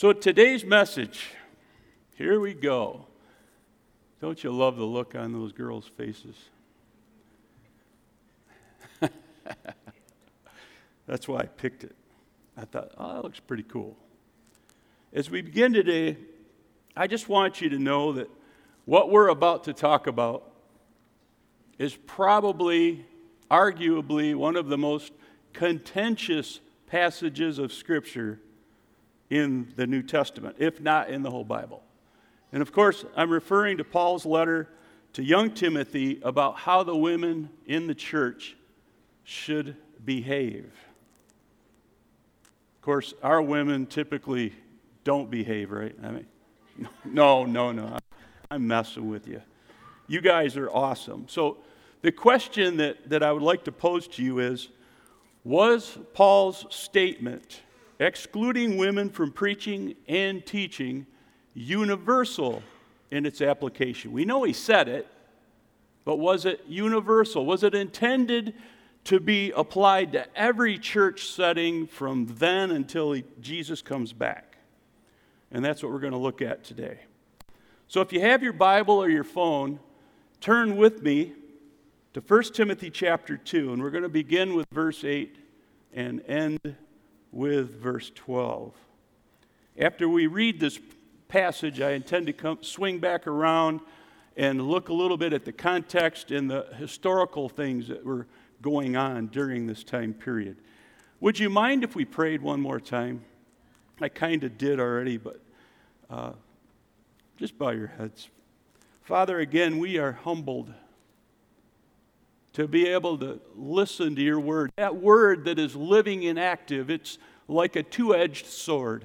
So, today's message, here we go. Don't you love the look on those girls' faces? That's why I picked it. I thought, oh, that looks pretty cool. As we begin today, I just want you to know that what we're about to talk about is probably, arguably, one of the most contentious passages of Scripture in the New Testament, if not in the whole Bible. And of course, I'm referring to Paul's letter to young Timothy about how the women in the church should behave. Of course, our women typically don't behave, right? I mean, no, no, no. I'm messing with you. You guys are awesome. So, the question that, that I would like to pose to you is Was Paul's statement, excluding women from preaching and teaching, universal in its application? We know he said it, but was it universal? Was it intended to be applied to every church setting from then until he, Jesus comes back? And that's what we're going to look at today. So if you have your Bible or your phone, turn with me to 1 Timothy chapter 2, and we're going to begin with verse 8 and end with verse 12. After we read this passage, I intend to come, swing back around and look a little bit at the context and the historical things that were going on during this time period. Would you mind if we prayed one more time? I kind of did already, but uh, just bow your heads. Father, again, we are humbled to be able to listen to your word. That word that is living and active, it's like a two edged sword,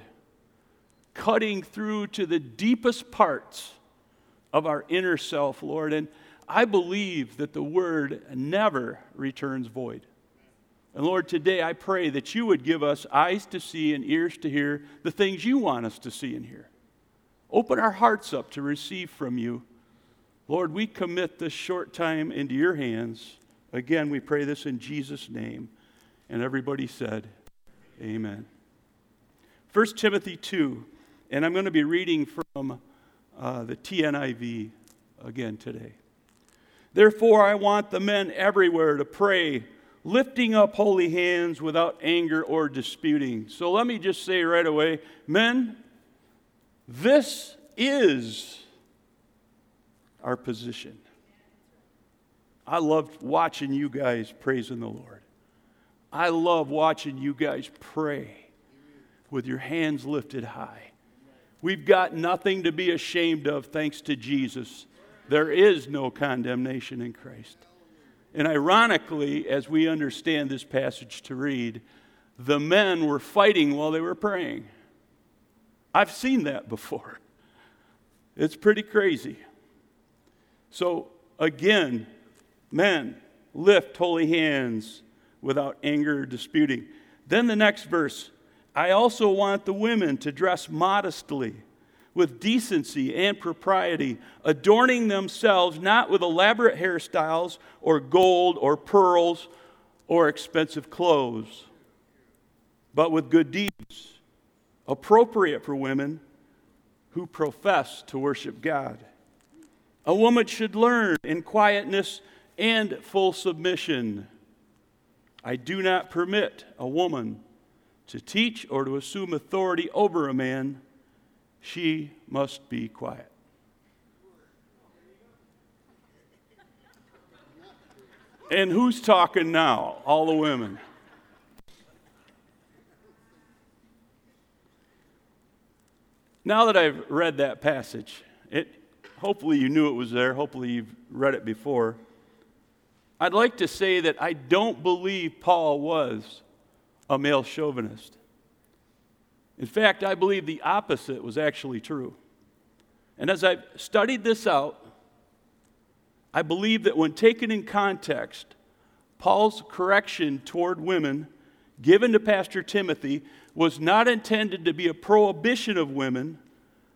cutting through to the deepest parts of our inner self, Lord. And I believe that the word never returns void. And Lord, today I pray that you would give us eyes to see and ears to hear the things you want us to see and hear. Open our hearts up to receive from you. Lord, we commit this short time into your hands. Again, we pray this in Jesus' name. And everybody said, Amen. 1 Timothy 2, and I'm going to be reading from uh, the TNIV again today. Therefore, I want the men everywhere to pray, lifting up holy hands without anger or disputing. So let me just say right away men, this is our position. I love watching you guys praising the Lord. I love watching you guys pray with your hands lifted high. We've got nothing to be ashamed of thanks to Jesus. There is no condemnation in Christ. And ironically, as we understand this passage to read, the men were fighting while they were praying. I've seen that before. It's pretty crazy. So, again, men, lift holy hands without anger or disputing. Then the next verse I also want the women to dress modestly, with decency and propriety, adorning themselves not with elaborate hairstyles or gold or pearls or expensive clothes, but with good deeds appropriate for women who profess to worship God. A woman should learn in quietness and full submission. I do not permit a woman to teach or to assume authority over a man. She must be quiet. And who's talking now? All the women. Now that I've read that passage, hopefully you knew it was there, hopefully you've read it before. I'd like to say that I don't believe Paul was a male chauvinist. In fact, I believe the opposite was actually true. And as I've studied this out, I believe that when taken in context, Paul's correction toward women given to Pastor Timothy was not intended to be a prohibition of women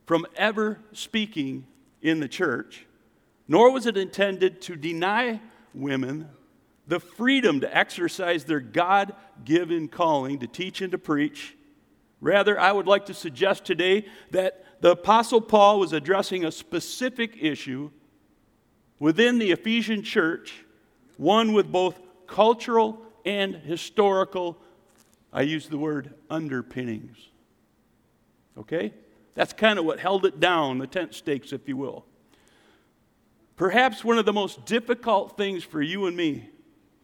from ever speaking in the church, nor was it intended to deny women the freedom to exercise their God given calling to teach and to preach, Rather, I would like to suggest today that the Apostle Paul was addressing a specific issue within the Ephesian church, one with both cultural and historical, I use the word underpinnings. Okay? That's kind of what held it down, the tent stakes, if you will. Perhaps one of the most difficult things for you and me,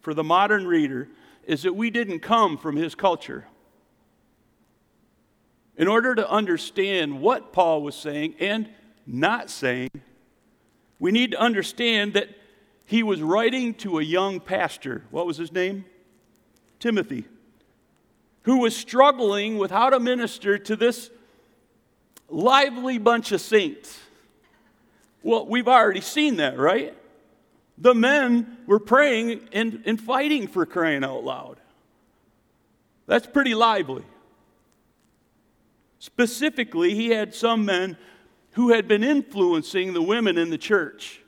for the modern reader, is that we didn't come from his culture. In order to understand what Paul was saying and not saying, we need to understand that he was writing to a young pastor. What was his name? Timothy, who was struggling with how to minister to this lively bunch of saints. Well, we've already seen that, right? The men were praying and, and fighting for crying out loud. That's pretty lively. Specifically, he had some men who had been influencing the women in the church,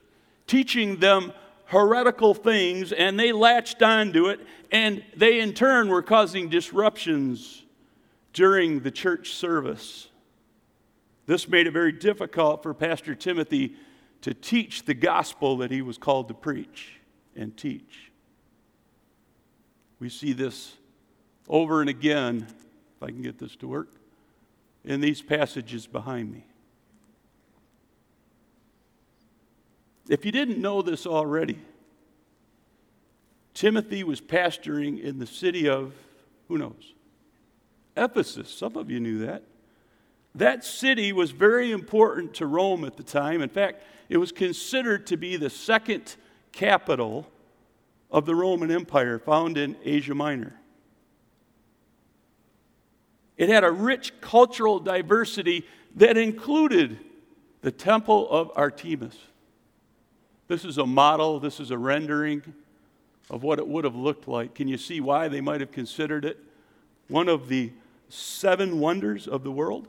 teaching them heretical things, and they latched onto it, and they in turn were causing disruptions during the church service. This made it very difficult for Pastor Timothy to teach the gospel that he was called to preach and teach. We see this over and again, if I can get this to work, in these passages behind me. If you didn't know this already, Timothy was pastoring in the city of, who knows? Ephesus. Some of you knew that. That city was very important to Rome at the time. In fact, it was considered to be the second capital of the Roman Empire found in Asia Minor. It had a rich cultural diversity that included the temple of Artemis. This is a model, this is a rendering of what it would have looked like. Can you see why they might have considered it one of the seven wonders of the world?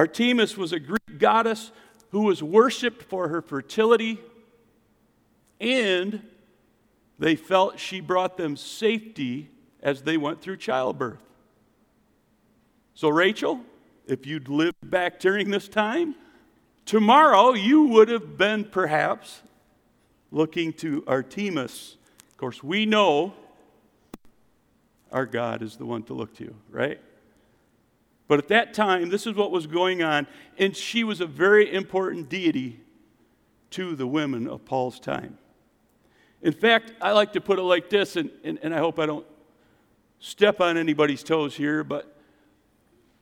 Artemis was a Greek goddess who was worshiped for her fertility, and they felt she brought them safety as they went through childbirth. So, Rachel, if you'd lived back during this time, tomorrow you would have been perhaps looking to Artemis. Of course, we know our God is the one to look to, right? But at that time, this is what was going on, and she was a very important deity to the women of Paul's time. In fact, I like to put it like this, and, and, and I hope I don't step on anybody's toes here, but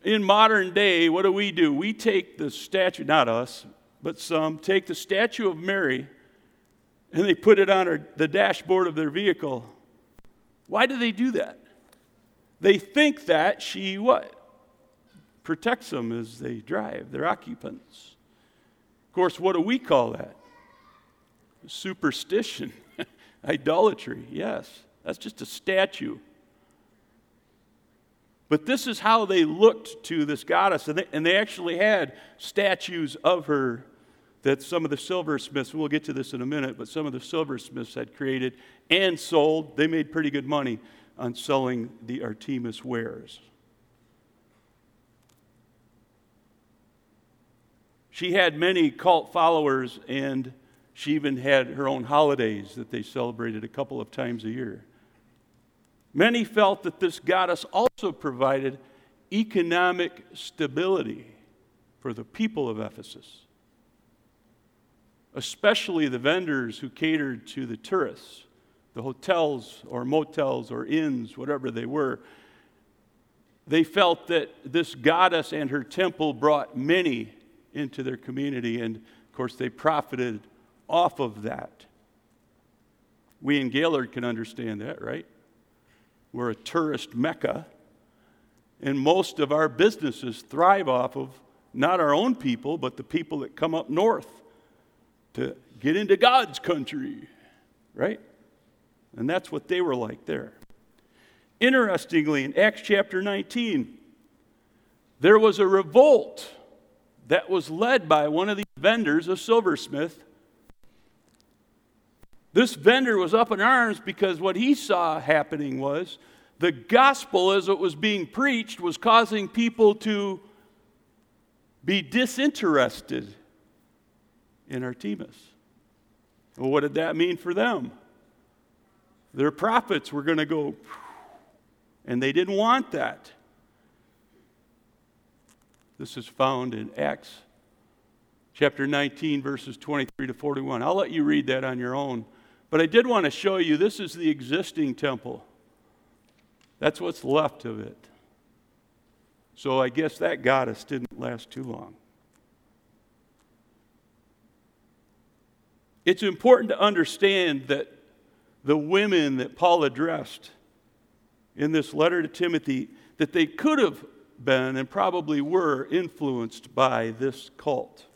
in modern day, what do we do? We take the statue, not us, but some, take the statue of Mary and they put it on the dashboard of their vehicle. Why do they do that? They think that she what? Protects them as they drive, their occupants. Of course, what do we call that? Superstition, idolatry, yes. That's just a statue. But this is how they looked to this goddess, and they, and they actually had statues of her that some of the silversmiths, we'll get to this in a minute, but some of the silversmiths had created and sold. They made pretty good money on selling the Artemis wares. She had many cult followers, and she even had her own holidays that they celebrated a couple of times a year. Many felt that this goddess also provided economic stability for the people of Ephesus, especially the vendors who catered to the tourists, the hotels or motels or inns, whatever they were. They felt that this goddess and her temple brought many into their community. And of course, they profited off of that. We in Gaylord can understand that, right? We're a tourist mecca. And most of our businesses thrive off of not our own people, but the people that come up north to get into God's country, right? And that's what they were like there. Interestingly, in Acts chapter 19, there was a revolt that was led by one of these vendors, a silversmith. This vendor was up in arms because what he saw happening was the gospel, as it was being preached, was causing people to be disinterested in Artemis. Well, what did that mean for them? Their profits were going to go, and they didn't want that. This is found in Acts chapter 19, verses 23 to 41. I'll let you read that on your own. But I did want to show you this is the existing temple. That's what's left of it. So I guess that goddess didn't last too long. It's important to understand that the women that Paul addressed in this letter to Timothy, that they could have been and probably were influenced by this cult.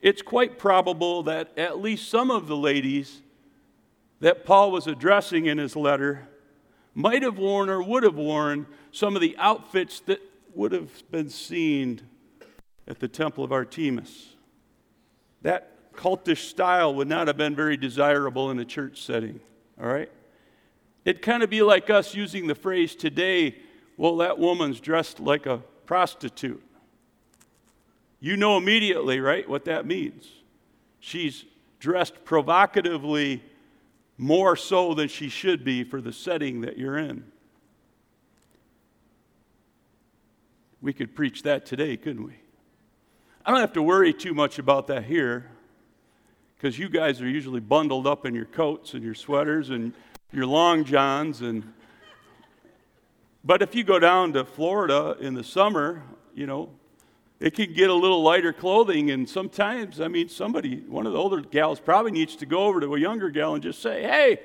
It's quite probable that at least some of the ladies that Paul was addressing in his letter might have worn or would have worn some of the outfits that would have been seen at the temple of Artemis. That cultish style would not have been very desirable in a church setting, all right? It'd kind of be like us using the phrase today, well, that woman's dressed like a prostitute. You know immediately, right, what that means. She's dressed provocatively more so than she should be for the setting that you're in. We could preach that today, couldn't we? I don't have to worry too much about that here because you guys are usually bundled up in your coats and your sweaters and your long johns and but if you go down to Florida in the summer, you know, it can get a little lighter clothing. And sometimes, I mean, somebody, one of the older gals probably needs to go over to a younger gal and just say, hey,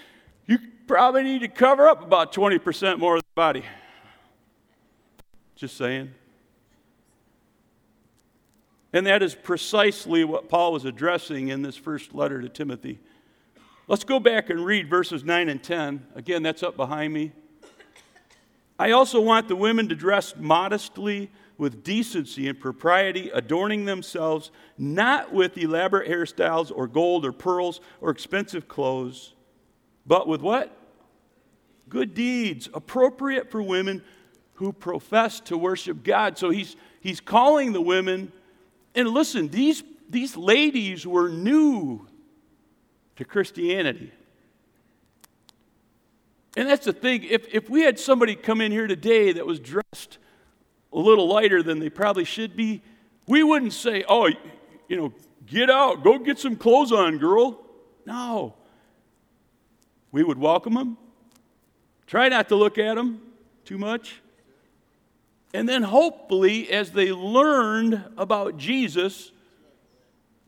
you probably need to cover up about 20% more of the body. Just saying. And that is precisely what Paul was addressing in this first letter to Timothy. Let's go back and read verses 9 and 10. Again, that's up behind me. I also want the women to dress modestly with decency and propriety, adorning themselves not with elaborate hairstyles or gold or pearls or expensive clothes, but with what? Good deeds, appropriate for women who profess to worship God. So he's, he's calling the women, and listen, these, these ladies were new to Christianity. And that's the thing. If, if we had somebody come in here today that was dressed a little lighter than they probably should be, we wouldn't say, oh, you know, get out, go get some clothes on, girl. No. We would welcome them, try not to look at them too much. And then hopefully, as they learned about Jesus,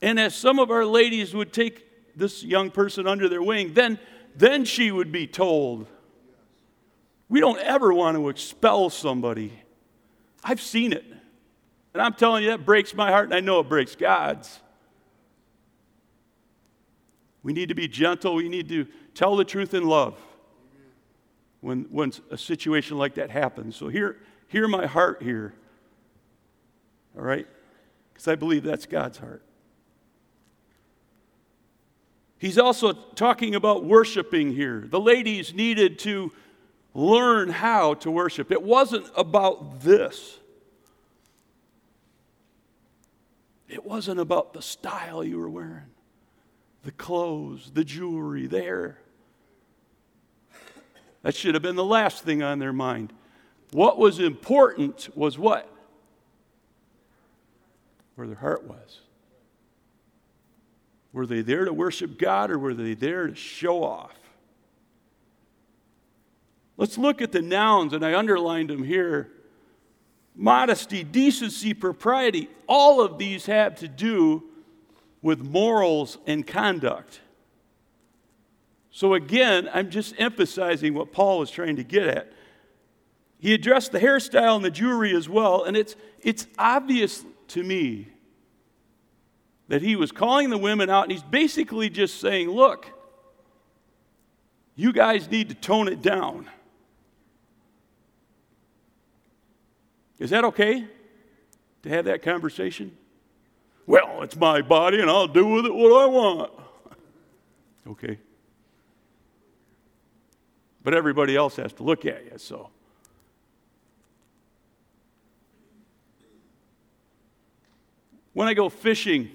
and as some of our ladies would take this young person under their wing, then, then she would be told. We don't ever want to expel somebody I've seen it. And I'm telling you, that breaks my heart, and I know it breaks God's. We need to be gentle. We need to tell the truth in love when, when a situation like that happens. So, hear, hear my heart here. All right? Because I believe that's God's heart. He's also talking about worshiping here. The ladies needed to learn how to worship. It wasn't about this. It wasn't about the style you were wearing, the clothes, the jewelry, the hair. That should have been the last thing on their mind. What was important was what? Where their heart was. Were they there to worship God or were they there to show off? Let's look at the nouns, and I underlined them here modesty, decency, propriety. All of these have to do with morals and conduct. So, again, I'm just emphasizing what Paul was trying to get at. He addressed the hairstyle and the jewelry as well, and it's, it's obvious to me that he was calling the women out, and he's basically just saying, Look, you guys need to tone it down. Is that okay to have that conversation? Well, it's my body and I'll do with it what I want. okay. but everybody else has to look at you, so. When I go fishing,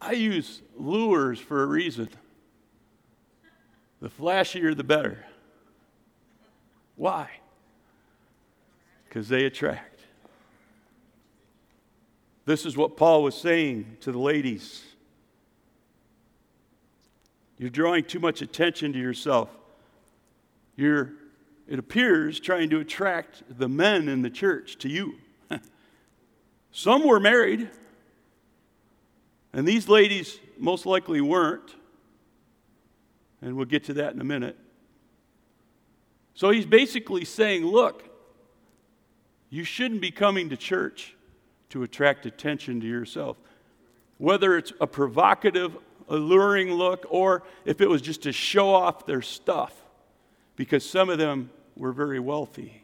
I use lures for a reason. The flashier, the better. Why? Because they attract. This is what Paul was saying to the ladies. You're drawing too much attention to yourself. You're, it appears, trying to attract the men in the church to you. Some were married, and these ladies most likely weren't. And we'll get to that in a minute. So he's basically saying, look, you shouldn't be coming to church to attract attention to yourself. Whether it's a provocative, alluring look, or if it was just to show off their stuff, because some of them were very wealthy.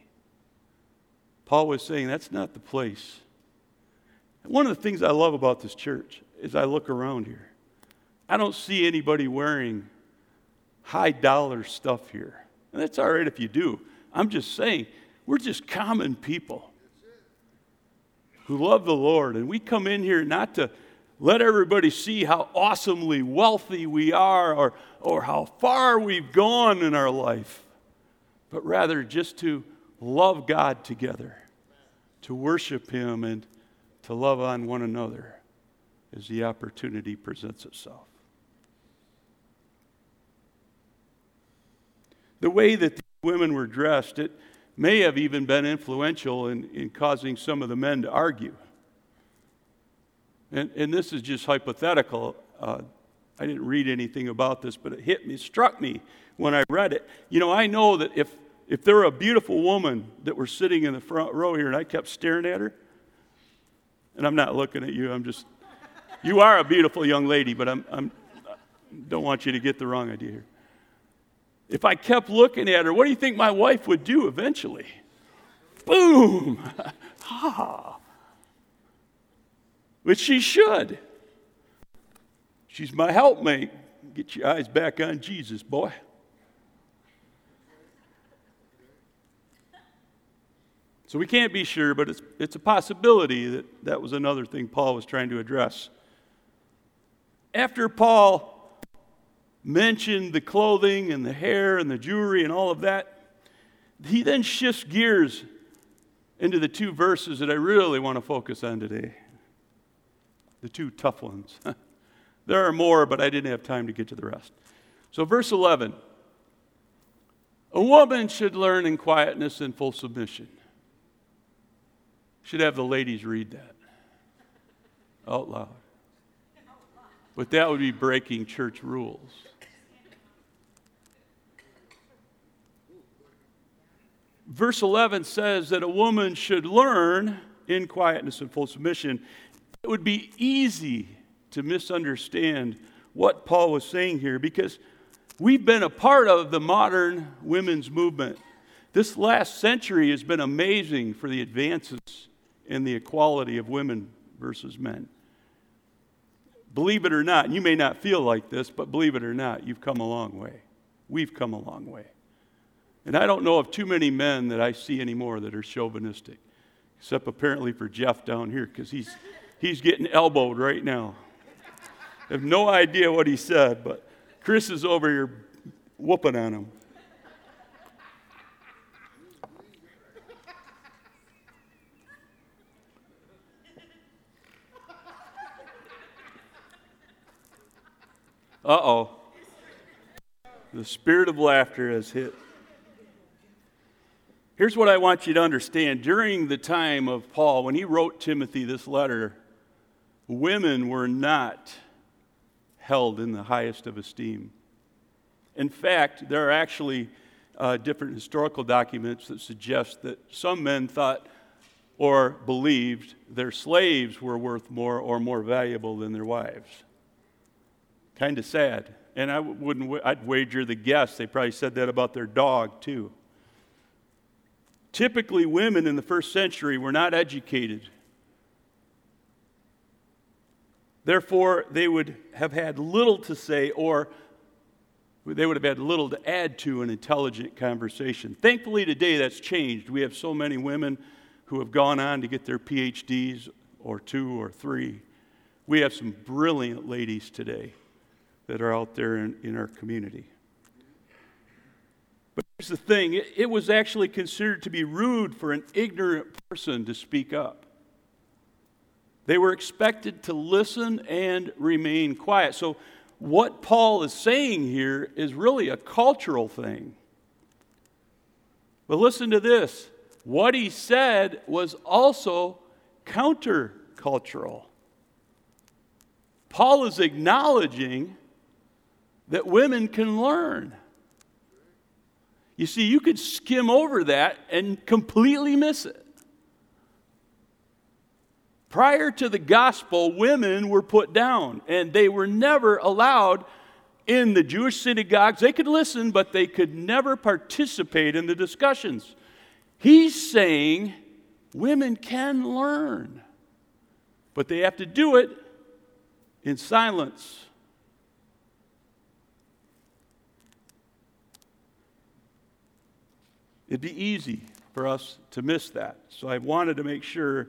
Paul was saying that's not the place. One of the things I love about this church is I look around here. I don't see anybody wearing high dollar stuff here. And that's all right if you do. I'm just saying, we're just common people who love the Lord. And we come in here not to let everybody see how awesomely wealthy we are or, or how far we've gone in our life, but rather just to love God together, to worship Him, and to love on one another as the opportunity presents itself. The way that the women were dressed, it may have even been influential in, in causing some of the men to argue. And, and this is just hypothetical. Uh, I didn't read anything about this, but it hit me, struck me when I read it. You know, I know that if, if there were a beautiful woman that were sitting in the front row here and I kept staring at her, and I'm not looking at you, I'm just, you are a beautiful young lady, but I'm, I'm don't want you to get the wrong idea here. If I kept looking at her, what do you think my wife would do eventually? Boom! ah. Which she should. She's my helpmate. Get your eyes back on Jesus, boy. So we can't be sure, but it's, it's a possibility that that was another thing Paul was trying to address. After Paul mentioned the clothing and the hair and the jewelry and all of that, he then shifts gears into the two verses that I really want to focus on today. The two tough ones. there are more, but I didn't have time to get to the rest. So, verse 11 A woman should learn in quietness and full submission. Should have the ladies read that out loud. But that would be breaking church rules. Verse 11 says that a woman should learn in quietness and full submission. It would be easy to misunderstand what Paul was saying here because we've been a part of the modern women's movement. This last century has been amazing for the advances in the equality of women versus men. Believe it or not, you may not feel like this, but believe it or not, you've come a long way. We've come a long way. And I don't know of too many men that I see anymore that are chauvinistic, except apparently for Jeff down here, because he's, he's getting elbowed right now. I have no idea what he said, but Chris is over here whooping on him. Uh oh. The spirit of laughter has hit. Here's what I want you to understand. During the time of Paul, when he wrote Timothy this letter, women were not held in the highest of esteem. In fact, there are actually uh, different historical documents that suggest that some men thought or believed their slaves were worth more or more valuable than their wives. Kind of sad. And I wouldn't, I'd wager the guess they probably said that about their dog too. Typically, women in the first century were not educated. Therefore, they would have had little to say, or they would have had little to add to an intelligent conversation. Thankfully, today that's changed. We have so many women who have gone on to get their PhDs or two or three. We have some brilliant ladies today that are out there in, in our community. Here's the thing it, it was actually considered to be rude for an ignorant person to speak up. They were expected to listen and remain quiet. So, what Paul is saying here is really a cultural thing. But listen to this what he said was also countercultural. Paul is acknowledging that women can learn. You see, you could skim over that and completely miss it. Prior to the gospel, women were put down and they were never allowed in the Jewish synagogues. They could listen, but they could never participate in the discussions. He's saying women can learn, but they have to do it in silence. It'd be easy for us to miss that. So I wanted to make sure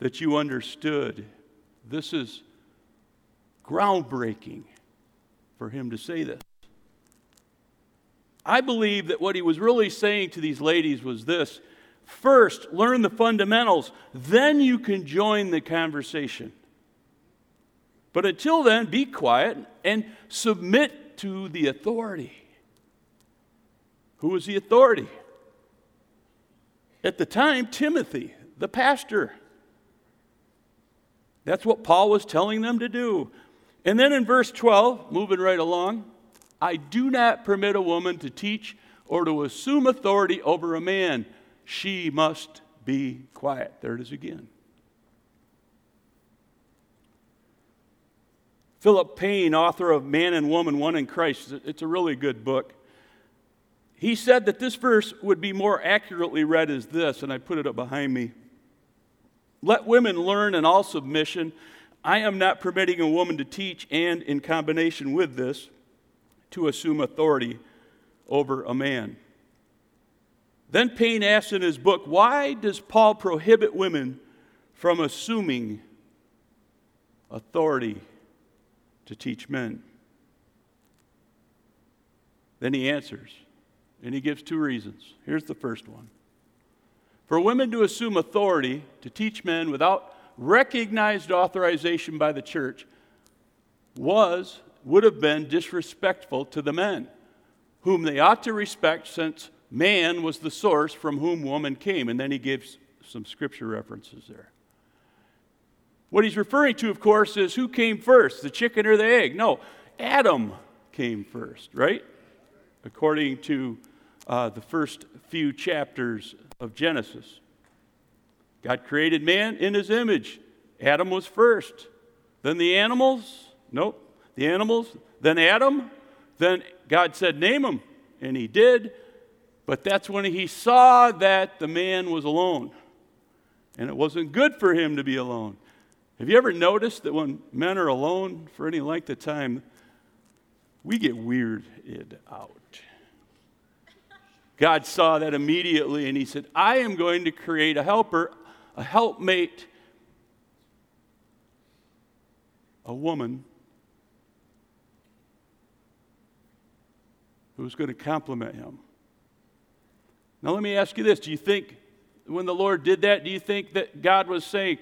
that you understood this is groundbreaking for him to say this. I believe that what he was really saying to these ladies was this first, learn the fundamentals, then you can join the conversation. But until then, be quiet and submit to the authority. Who was the authority? At the time, Timothy, the pastor. That's what Paul was telling them to do. And then in verse 12, moving right along, I do not permit a woman to teach or to assume authority over a man. She must be quiet. There it is again. Philip Payne, author of Man and Woman, One in Christ, it's a really good book. He said that this verse would be more accurately read as this, and I put it up behind me. Let women learn in all submission. I am not permitting a woman to teach and, in combination with this, to assume authority over a man. Then Payne asks in his book, why does Paul prohibit women from assuming authority to teach men? Then he answers, and he gives two reasons. Here's the first one for women to assume authority to teach men without recognized authorization by the church was, would have been disrespectful to the men, whom they ought to respect since man was the source from whom woman came. And then he gives some scripture references there. What he's referring to, of course, is who came first, the chicken or the egg? No, Adam came first, right? According to uh, the first few chapters of Genesis. God created man in his image. Adam was first. Then the animals, nope, the animals, then Adam. Then God said, Name them. And he did. But that's when he saw that the man was alone. And it wasn't good for him to be alone. Have you ever noticed that when men are alone for any length of time, we get weirded out? God saw that immediately and he said, I am going to create a helper, a helpmate, a woman who's going to complement him. Now, let me ask you this Do you think when the Lord did that, do you think that God was saying,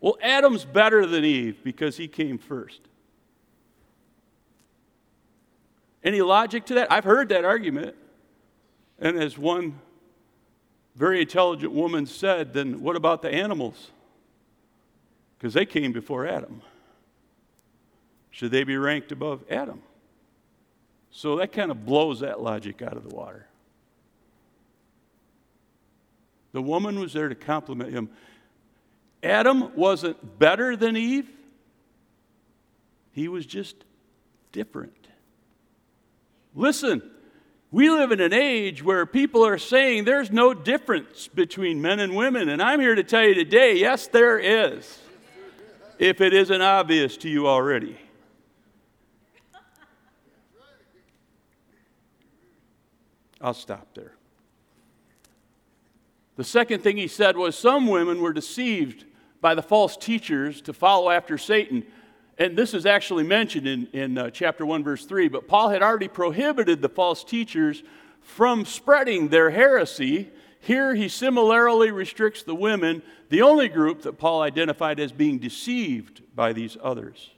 well, Adam's better than Eve because he came first? Any logic to that? I've heard that argument. And as one very intelligent woman said, then what about the animals? Because they came before Adam. Should they be ranked above Adam? So that kind of blows that logic out of the water. The woman was there to complement him. Adam wasn't better than Eve, he was just different. Listen, we live in an age where people are saying there's no difference between men and women. And I'm here to tell you today yes, there is, if it isn't obvious to you already. I'll stop there. The second thing he said was some women were deceived by the false teachers to follow after Satan. And this is actually mentioned in, in uh, chapter 1, verse 3. But Paul had already prohibited the false teachers from spreading their heresy. Here he similarly restricts the women, the only group that Paul identified as being deceived by these others.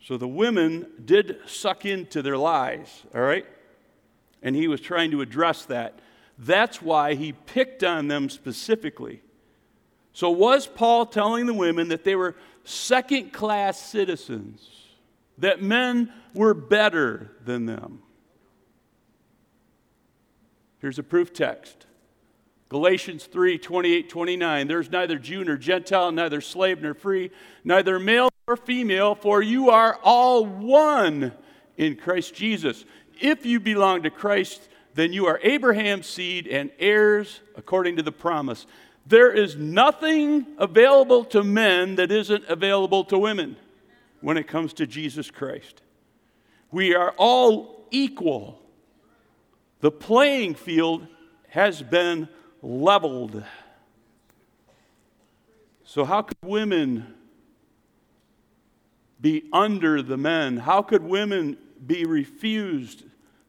So the women did suck into their lies, all right? And he was trying to address that. That's why he picked on them specifically. So, was Paul telling the women that they were second class citizens, that men were better than them? Here's a proof text Galatians 3 28 29. There's neither Jew nor Gentile, neither slave nor free, neither male nor female, for you are all one in Christ Jesus. If you belong to Christ, then you are Abraham's seed and heirs according to the promise. There is nothing available to men that isn't available to women when it comes to Jesus Christ. We are all equal. The playing field has been leveled. So, how could women be under the men? How could women be refused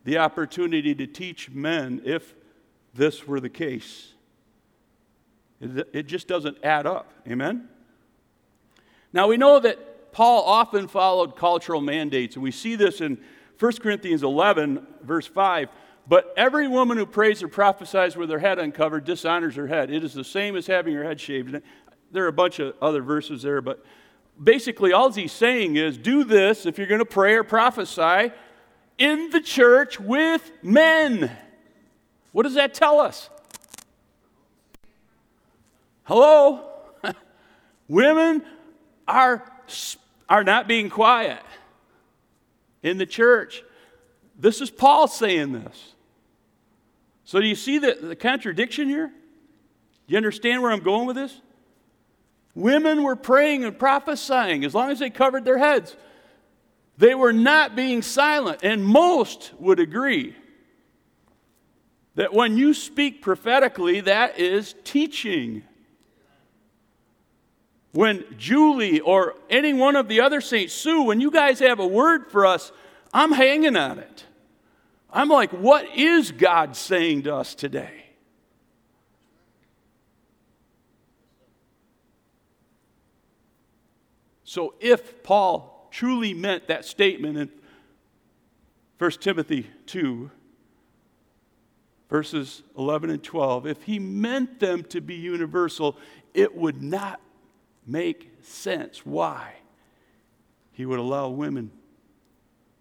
the opportunity to teach men if this were the case? It, just doesn't add up. Amen? Now, we know that Paul often followed cultural mandates, and we see this in 1 Corinthians 11, verse 5. But every woman who prays or prophesies with her head uncovered dishonors her head. It is the same as having her head shaved. There are a bunch of other verses there, but basically, all he's saying is do this if you're going to pray or prophesy in the church with men. What does that tell us? Hello? Women are, are not being quiet in the church. This is Paul saying this. So, do you see the, the contradiction here? Do you understand where I'm going with this? Women were praying and prophesying as long as they covered their heads. They were not being silent, and most would agree that when you speak prophetically, that is teaching. When Julie or any one of the other saints, Sue, when you guys have a word for us, I'm hanging on it. I'm like, what is God saying to us today? So, if Paul truly meant that statement in 1 Timothy 2, verses 11 and 12, if he meant them to be universal, it would not make sense why he would allow women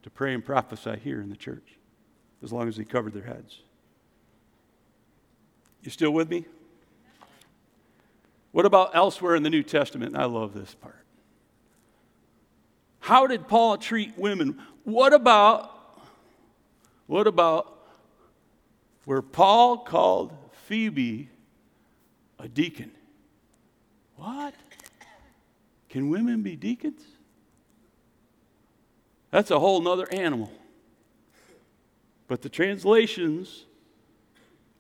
to pray and prophesy here in the church as long as they covered their heads. You still with me? What about elsewhere in the New Testament? I love this part. How did Paul treat women? What about what about where Paul called Phoebe a deacon? What? Can women be deacons? That's a whole nother animal. But the translations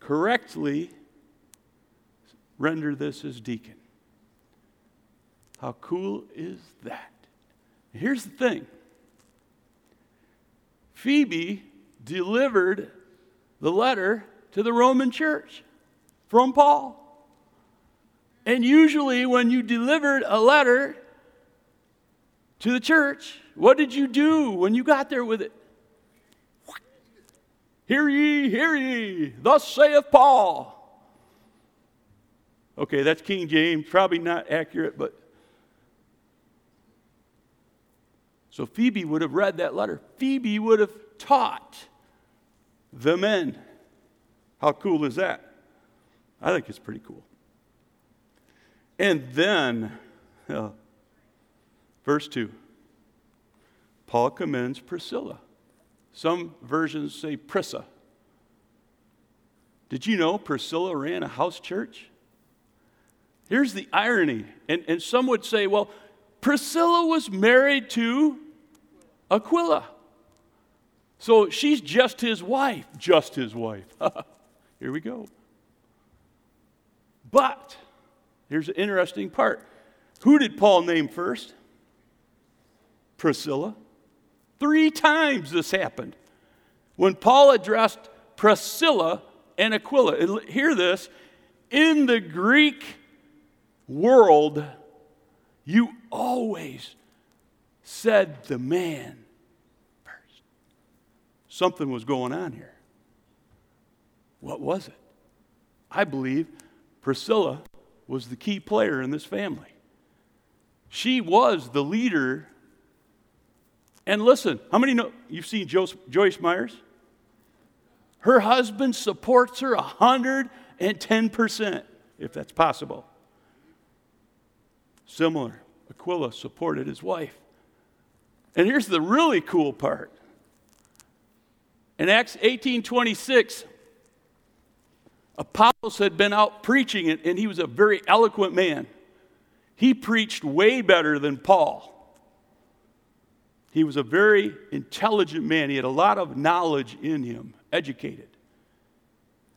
correctly render this as deacon. How cool is that? Here's the thing Phoebe delivered the letter to the Roman church from Paul. And usually, when you delivered a letter to the church, what did you do when you got there with it? Hear ye, hear ye, thus saith Paul. Okay, that's King James, probably not accurate, but. So Phoebe would have read that letter. Phoebe would have taught the men. How cool is that? I think it's pretty cool. And then, uh, verse 2, Paul commends Priscilla. Some versions say Prisca. Did you know Priscilla ran a house church? Here's the irony. And, and some would say, well, Priscilla was married to Aquila. So she's just his wife, just his wife. Here we go. But here's an interesting part. Who did Paul name first? Priscilla. Three times this happened. When Paul addressed Priscilla and Aquila, hear this, in the Greek world, you always said the man first. Something was going on here. What was it? I believe Priscilla was the key player in this family. She was the leader. And listen, how many know you've seen Joyce Myers? Her husband supports her 110%, if that's possible. Similar, Aquila supported his wife. And here's the really cool part. In Acts 18:26, Apollos had been out preaching it, and he was a very eloquent man. He preached way better than Paul. He was a very intelligent man. He had a lot of knowledge in him, educated.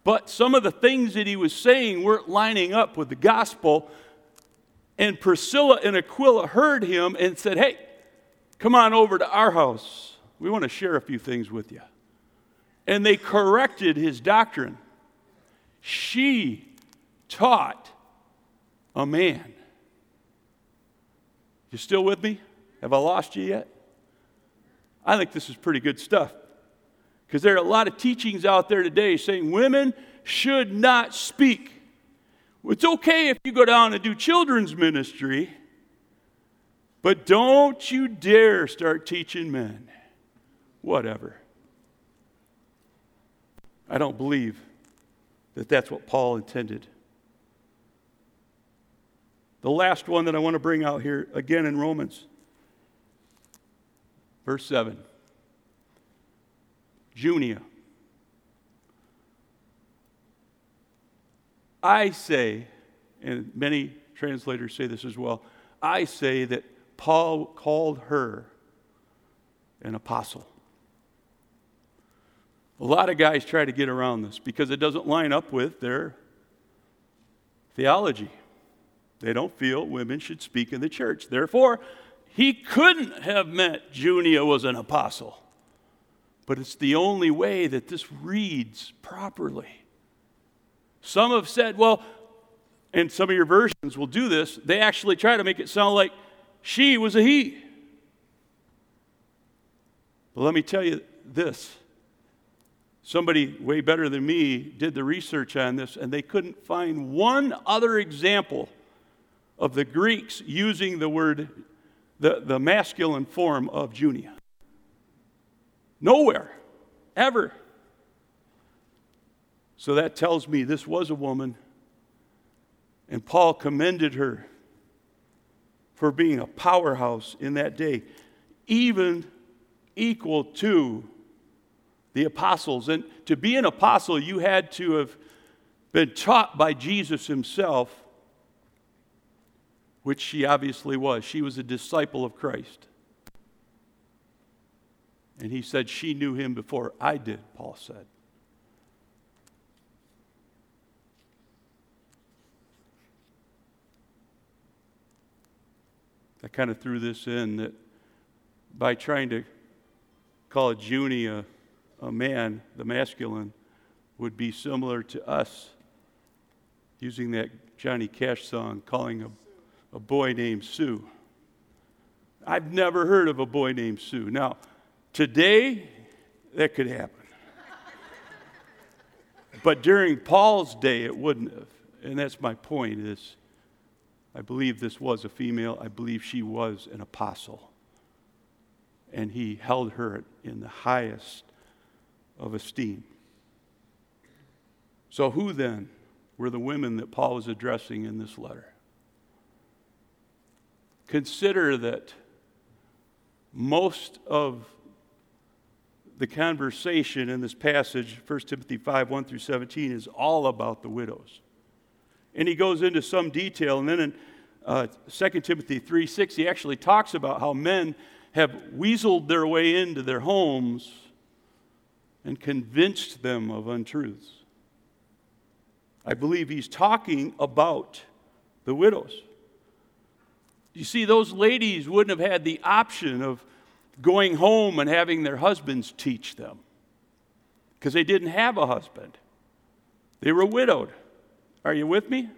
But some of the things that he was saying weren't lining up with the gospel. And Priscilla and Aquila heard him and said, Hey, come on over to our house. We want to share a few things with you. And they corrected his doctrine. She taught a man. You still with me? Have I lost you yet? I think this is pretty good stuff. Because there are a lot of teachings out there today saying women should not speak. It's okay if you go down and do children's ministry, but don't you dare start teaching men. Whatever. I don't believe that that's what Paul intended. The last one that I want to bring out here, again in Romans, verse 7. Junia. I say, and many translators say this as well, I say that Paul called her an apostle. A lot of guys try to get around this because it doesn't line up with their theology. They don't feel women should speak in the church. Therefore, he couldn't have meant Junia was an apostle. But it's the only way that this reads properly. Some have said, well, and some of your versions will do this, they actually try to make it sound like she was a he. But let me tell you this Somebody way better than me did the research on this, and they couldn't find one other example of the Greeks using the word, the, the masculine form of Junia. Nowhere, ever. So that tells me this was a woman, and Paul commended her for being a powerhouse in that day, even equal to the apostles. And to be an apostle, you had to have been taught by Jesus himself, which she obviously was. She was a disciple of Christ. And he said, She knew him before I did, Paul said. I kind of threw this in that by trying to call it Junia a man, the masculine, would be similar to us using that Johnny Cash song, calling a, a boy named Sue. I've never heard of a boy named Sue. Now, today, that could happen. but during Paul's day, it wouldn't have. And that's my point is I believe this was a female. I believe she was an apostle. And he held her in the highest of esteem. So, who then were the women that Paul was addressing in this letter? Consider that most of the conversation in this passage, 1 Timothy 5 1 through 17, is all about the widows. And he goes into some detail. And then in uh, 2 Timothy 3 6, he actually talks about how men have weaseled their way into their homes and convinced them of untruths. I believe he's talking about the widows. You see, those ladies wouldn't have had the option of going home and having their husbands teach them because they didn't have a husband. They were widowed. Are you with me?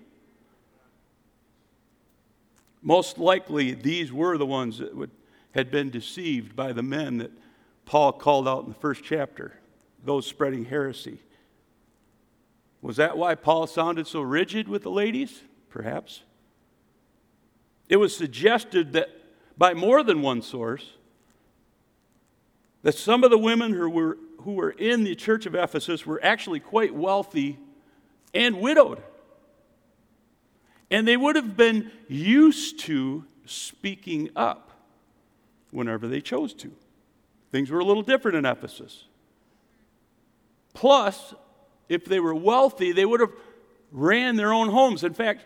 Most likely, these were the ones that would, had been deceived by the men that Paul called out in the first chapter, those spreading heresy. Was that why Paul sounded so rigid with the ladies? Perhaps. It was suggested that by more than one source that some of the women who were, who were in the church of Ephesus were actually quite wealthy and widowed. And they would have been used to speaking up whenever they chose to. Things were a little different in Ephesus. Plus, if they were wealthy, they would have ran their own homes. In fact,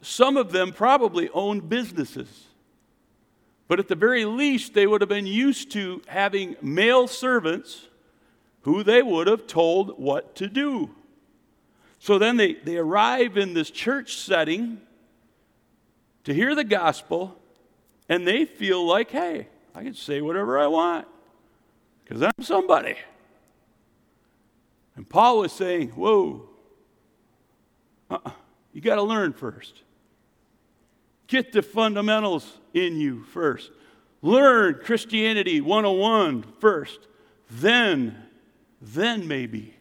some of them probably owned businesses. But at the very least, they would have been used to having male servants who they would have told what to do. So then they, they arrive in this church setting to hear the gospel, and they feel like, hey, I can say whatever I want because I'm somebody. And Paul was saying, whoa, uh-uh. you got to learn first. Get the fundamentals in you first. Learn Christianity 101 first. Then, then maybe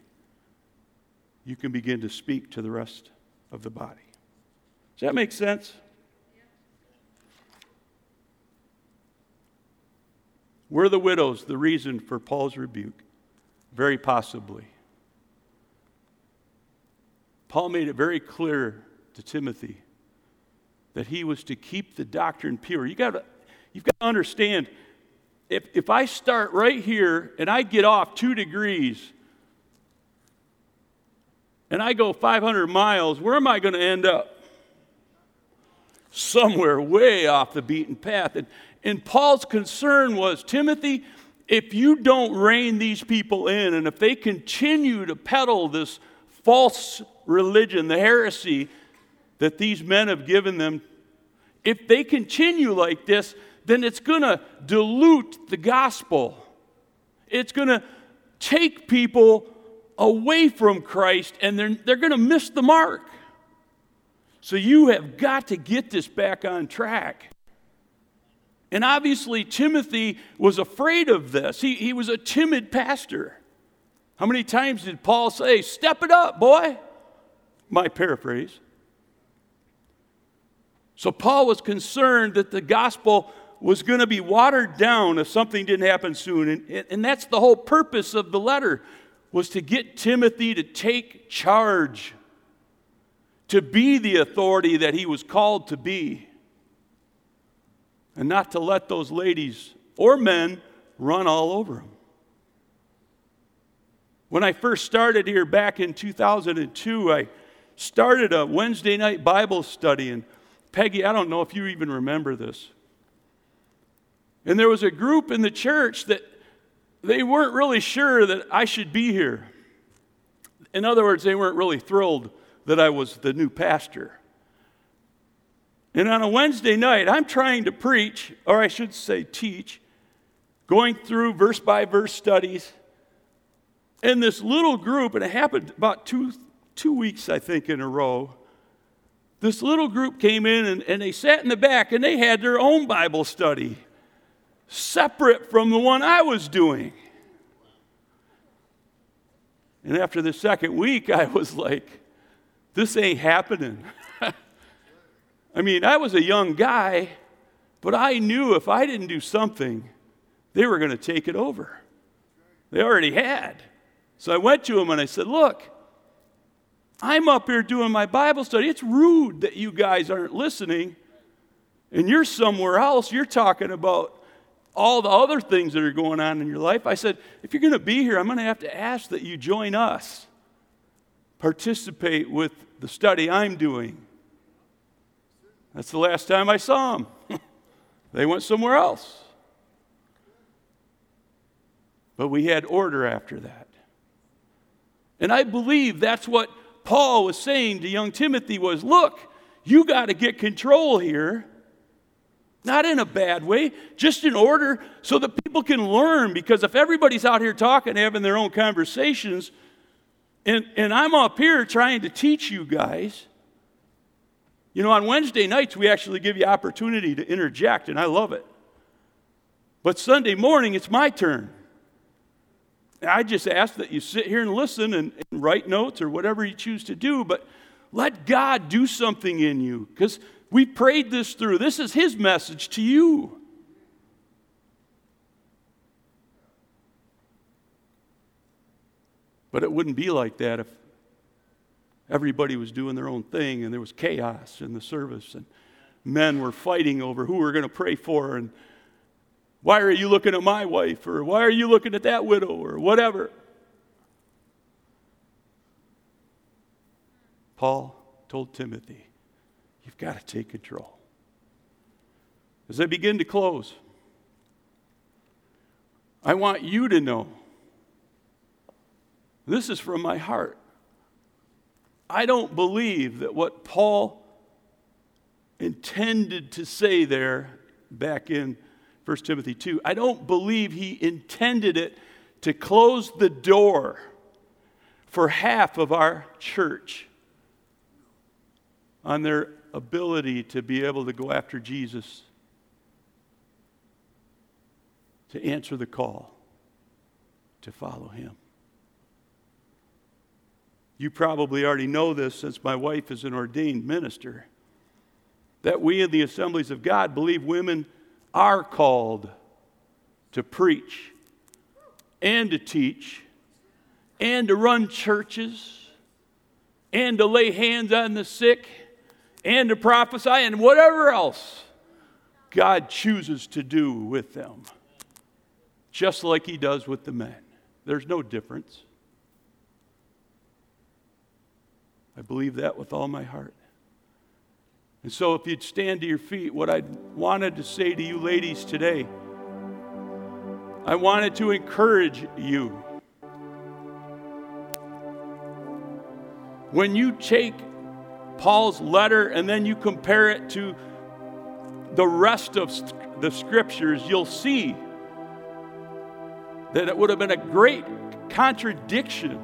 you can begin to speak to the rest of the body. Does that make sense? Were the widows the reason for Paul's rebuke? Very possibly. Paul made it very clear to Timothy that he was to keep the doctrine pure. You got to, you've got to understand if, if I start right here and I get off two degrees and I go 500 miles, where am I going to end up? Somewhere way off the beaten path. And, and Paul's concern was Timothy, if you don't rein these people in, and if they continue to peddle this false religion, the heresy that these men have given them, if they continue like this, then it's going to dilute the gospel. It's going to take people away from Christ and they're, they're going to miss the mark. So you have got to get this back on track. And obviously, Timothy was afraid of this. He, he was a timid pastor. How many times did Paul say, Step it up, boy? My paraphrase. So Paul was concerned that the gospel was going to be watered down if something didn't happen soon. And, and that's the whole purpose of the letter was to get Timothy to take charge, to be the authority that he was called to be, and not to let those ladies or men run all over him. When I first started here back in 2002, I started a Wednesday night Bible study. And Peggy, I don't know if you even remember this. And there was a group in the church that they weren't really sure that I should be here. In other words, they weren't really thrilled that I was the new pastor. And on a Wednesday night, I'm trying to preach, or I should say teach, going through verse by verse studies. And this little group, and it happened about two, two weeks, I think, in a row. This little group came in and, and they sat in the back and they had their own Bible study separate from the one I was doing. And after the second week, I was like, this ain't happening. I mean, I was a young guy, but I knew if I didn't do something, they were going to take it over. They already had. So I went to them and I said, Look, I'm up here doing my Bible study. It's rude that you guys aren't listening and you're somewhere else. You're talking about all the other things that are going on in your life. I said, if you're going to be here, I'm going to have to ask that you join us, participate with the study I'm doing. That's the last time I saw them. they went somewhere else. But we had order after that. And I believe that's what Paul was saying to young Timothy was, look, you got to get control here. Not in a bad way, just in order so that people can learn. Because if everybody's out here talking, having their own conversations, and, and I'm up here trying to teach you guys, you know, on Wednesday nights, we actually give you opportunity to interject, and I love it. But Sunday morning, it's my turn. I just ask that you sit here and listen and, and write notes or whatever you choose to do, but let God do something in you because we prayed this through. This is His message to you. But it wouldn't be like that if everybody was doing their own thing and there was chaos in the service and men were fighting over who we're going to pray for and why are you looking at my wife or why are you looking at that widow or whatever. Paul told Timothy, You've got to take control. As I begin to close, I want you to know this is from my heart. I don't believe that what Paul intended to say there back in 1 Timothy 2, I don't believe he intended it to close the door for half of our church on their ability to be able to go after Jesus, to answer the call, to follow him. You probably already know this since my wife is an ordained minister. That we in the assemblies of God believe women are called to preach and to teach and to run churches and to lay hands on the sick and to prophesy and whatever else God chooses to do with them, just like He does with the men. There's no difference. I believe that with all my heart. And so, if you'd stand to your feet, what I wanted to say to you ladies today, I wanted to encourage you. When you take Paul's letter and then you compare it to the rest of the scriptures, you'll see that it would have been a great contradiction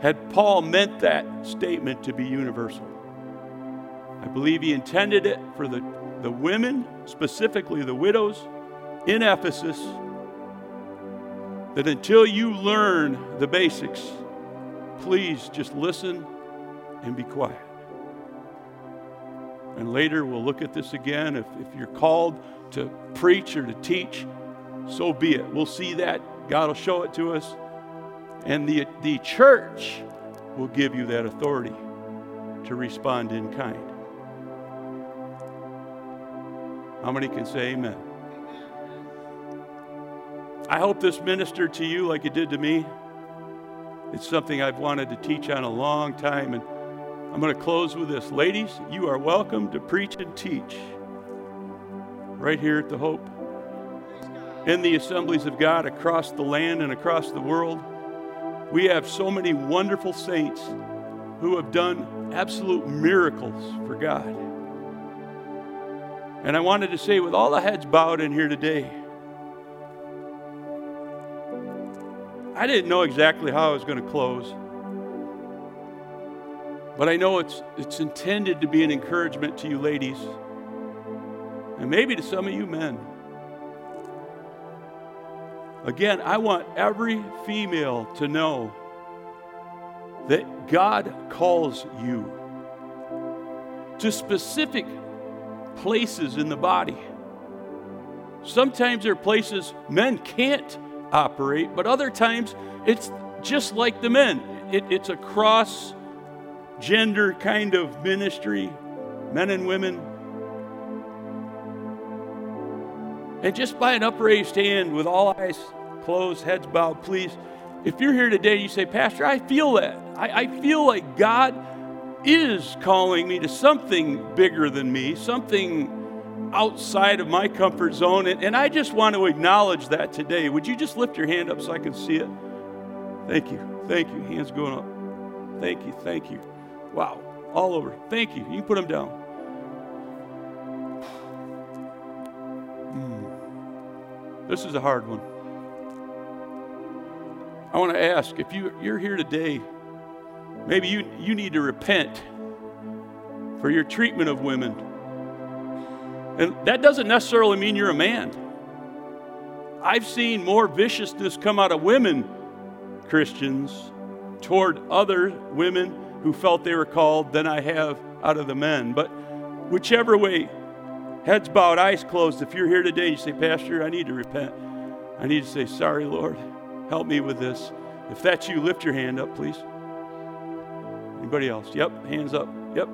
had Paul meant that statement to be universal. I believe he intended it for the, the women, specifically the widows in Ephesus, that until you learn the basics, please just listen and be quiet. And later we'll look at this again. If, if you're called to preach or to teach, so be it. We'll see that. God will show it to us. And the, the church will give you that authority to respond in kind. How many can say amen? I hope this ministered to you like it did to me. It's something I've wanted to teach on a long time, and I'm going to close with this. Ladies, you are welcome to preach and teach right here at the Hope. In the assemblies of God across the land and across the world, we have so many wonderful saints who have done absolute miracles for God. And I wanted to say, with all the heads bowed in here today, I didn't know exactly how I was going to close. But I know it's, it's intended to be an encouragement to you ladies, and maybe to some of you men. Again, I want every female to know that God calls you to specific places in the body. Sometimes there are places men can't operate, but other times it's just like the men. It, it's a cross gender kind of ministry, men and women. And just by an upraised hand with all eyes closed, heads bowed, please. If you're here today, you say, Pastor, I feel that. I, I feel like God is calling me to something bigger than me, something outside of my comfort zone. And, and I just want to acknowledge that today. Would you just lift your hand up so I can see it? Thank you. Thank you. Hands going up. Thank you. Thank you. Wow. All over. Thank you. You can put them down. Mm. This is a hard one. I want to ask if you, you're here today, maybe you, you need to repent for your treatment of women. And that doesn't necessarily mean you're a man. I've seen more viciousness come out of women, Christians, toward other women who felt they were called than I have out of the men. But whichever way, heads bowed, eyes closed, if you're here today, and you say, Pastor, I need to repent. I need to say, Sorry, Lord, help me with this. If that's you, lift your hand up, please. Anybody else? Yep, hands up. Yep.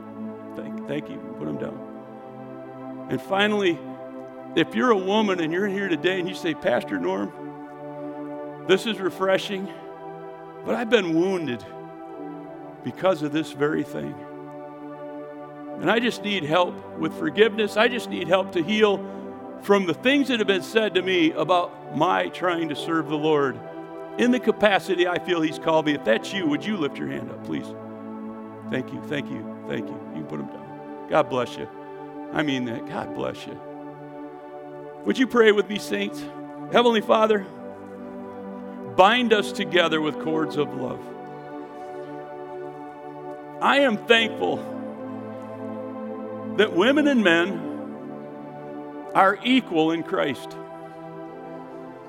Thank, thank you. Put them down. And finally, if you're a woman and you're here today and you say, Pastor Norm, this is refreshing, but I've been wounded because of this very thing. And I just need help with forgiveness. I just need help to heal from the things that have been said to me about my trying to serve the Lord in the capacity I feel He's called me. If that's you, would you lift your hand up, please? Thank you, thank you, thank you. You can put them down. God bless you. I mean that. God bless you. Would you pray with me, saints? Heavenly Father, bind us together with cords of love. I am thankful that women and men are equal in Christ.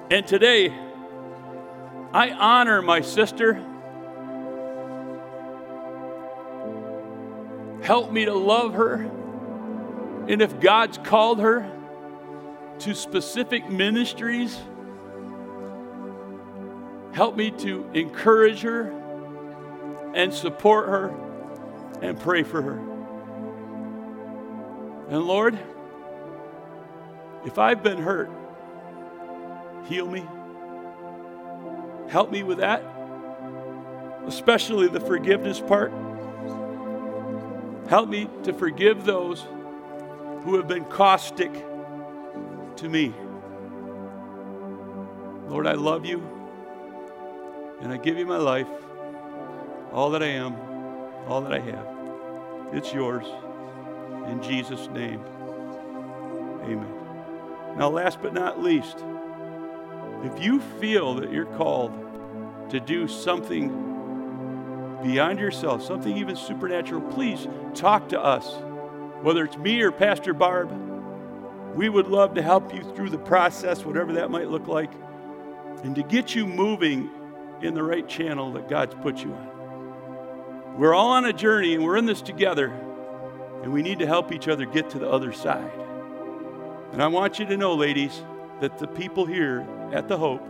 And today, I honor my sister. Help me to love her. And if God's called her to specific ministries, help me to encourage her and support her and pray for her. And Lord, if I've been hurt, heal me. Help me with that, especially the forgiveness part. Help me to forgive those who have been caustic to me. Lord, I love you and I give you my life, all that I am, all that I have. It's yours. In Jesus' name, amen. Now, last but not least, if you feel that you're called to do something beyond yourself, something even supernatural, please talk to us. Whether it's me or Pastor Barb, we would love to help you through the process, whatever that might look like, and to get you moving in the right channel that God's put you on. We're all on a journey and we're in this together, and we need to help each other get to the other side. And I want you to know, ladies, that the people here at the Hope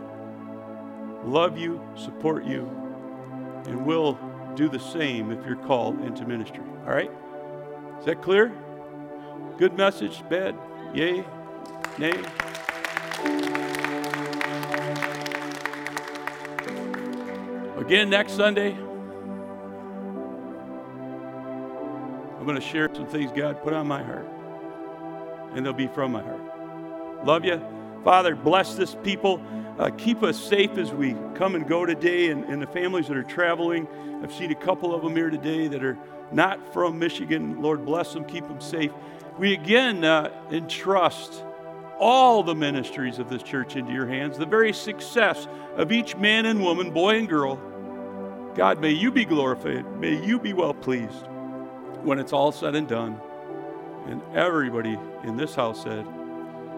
love you, support you, and will do the same if you're called into ministry. All right? Is that clear? Good message? Bad? Yay? Nay? Again, next Sunday, I'm going to share some things God put on my heart, and they'll be from my heart. Love you. Father, bless this people. Uh, keep us safe as we come and go today, and, and the families that are traveling. I've seen a couple of them here today that are not from Michigan. Lord, bless them, keep them safe. We again uh, entrust all the ministries of this church into your hands, the very success of each man and woman, boy and girl. God, may you be glorified. May you be well pleased when it's all said and done. And everybody in this house said,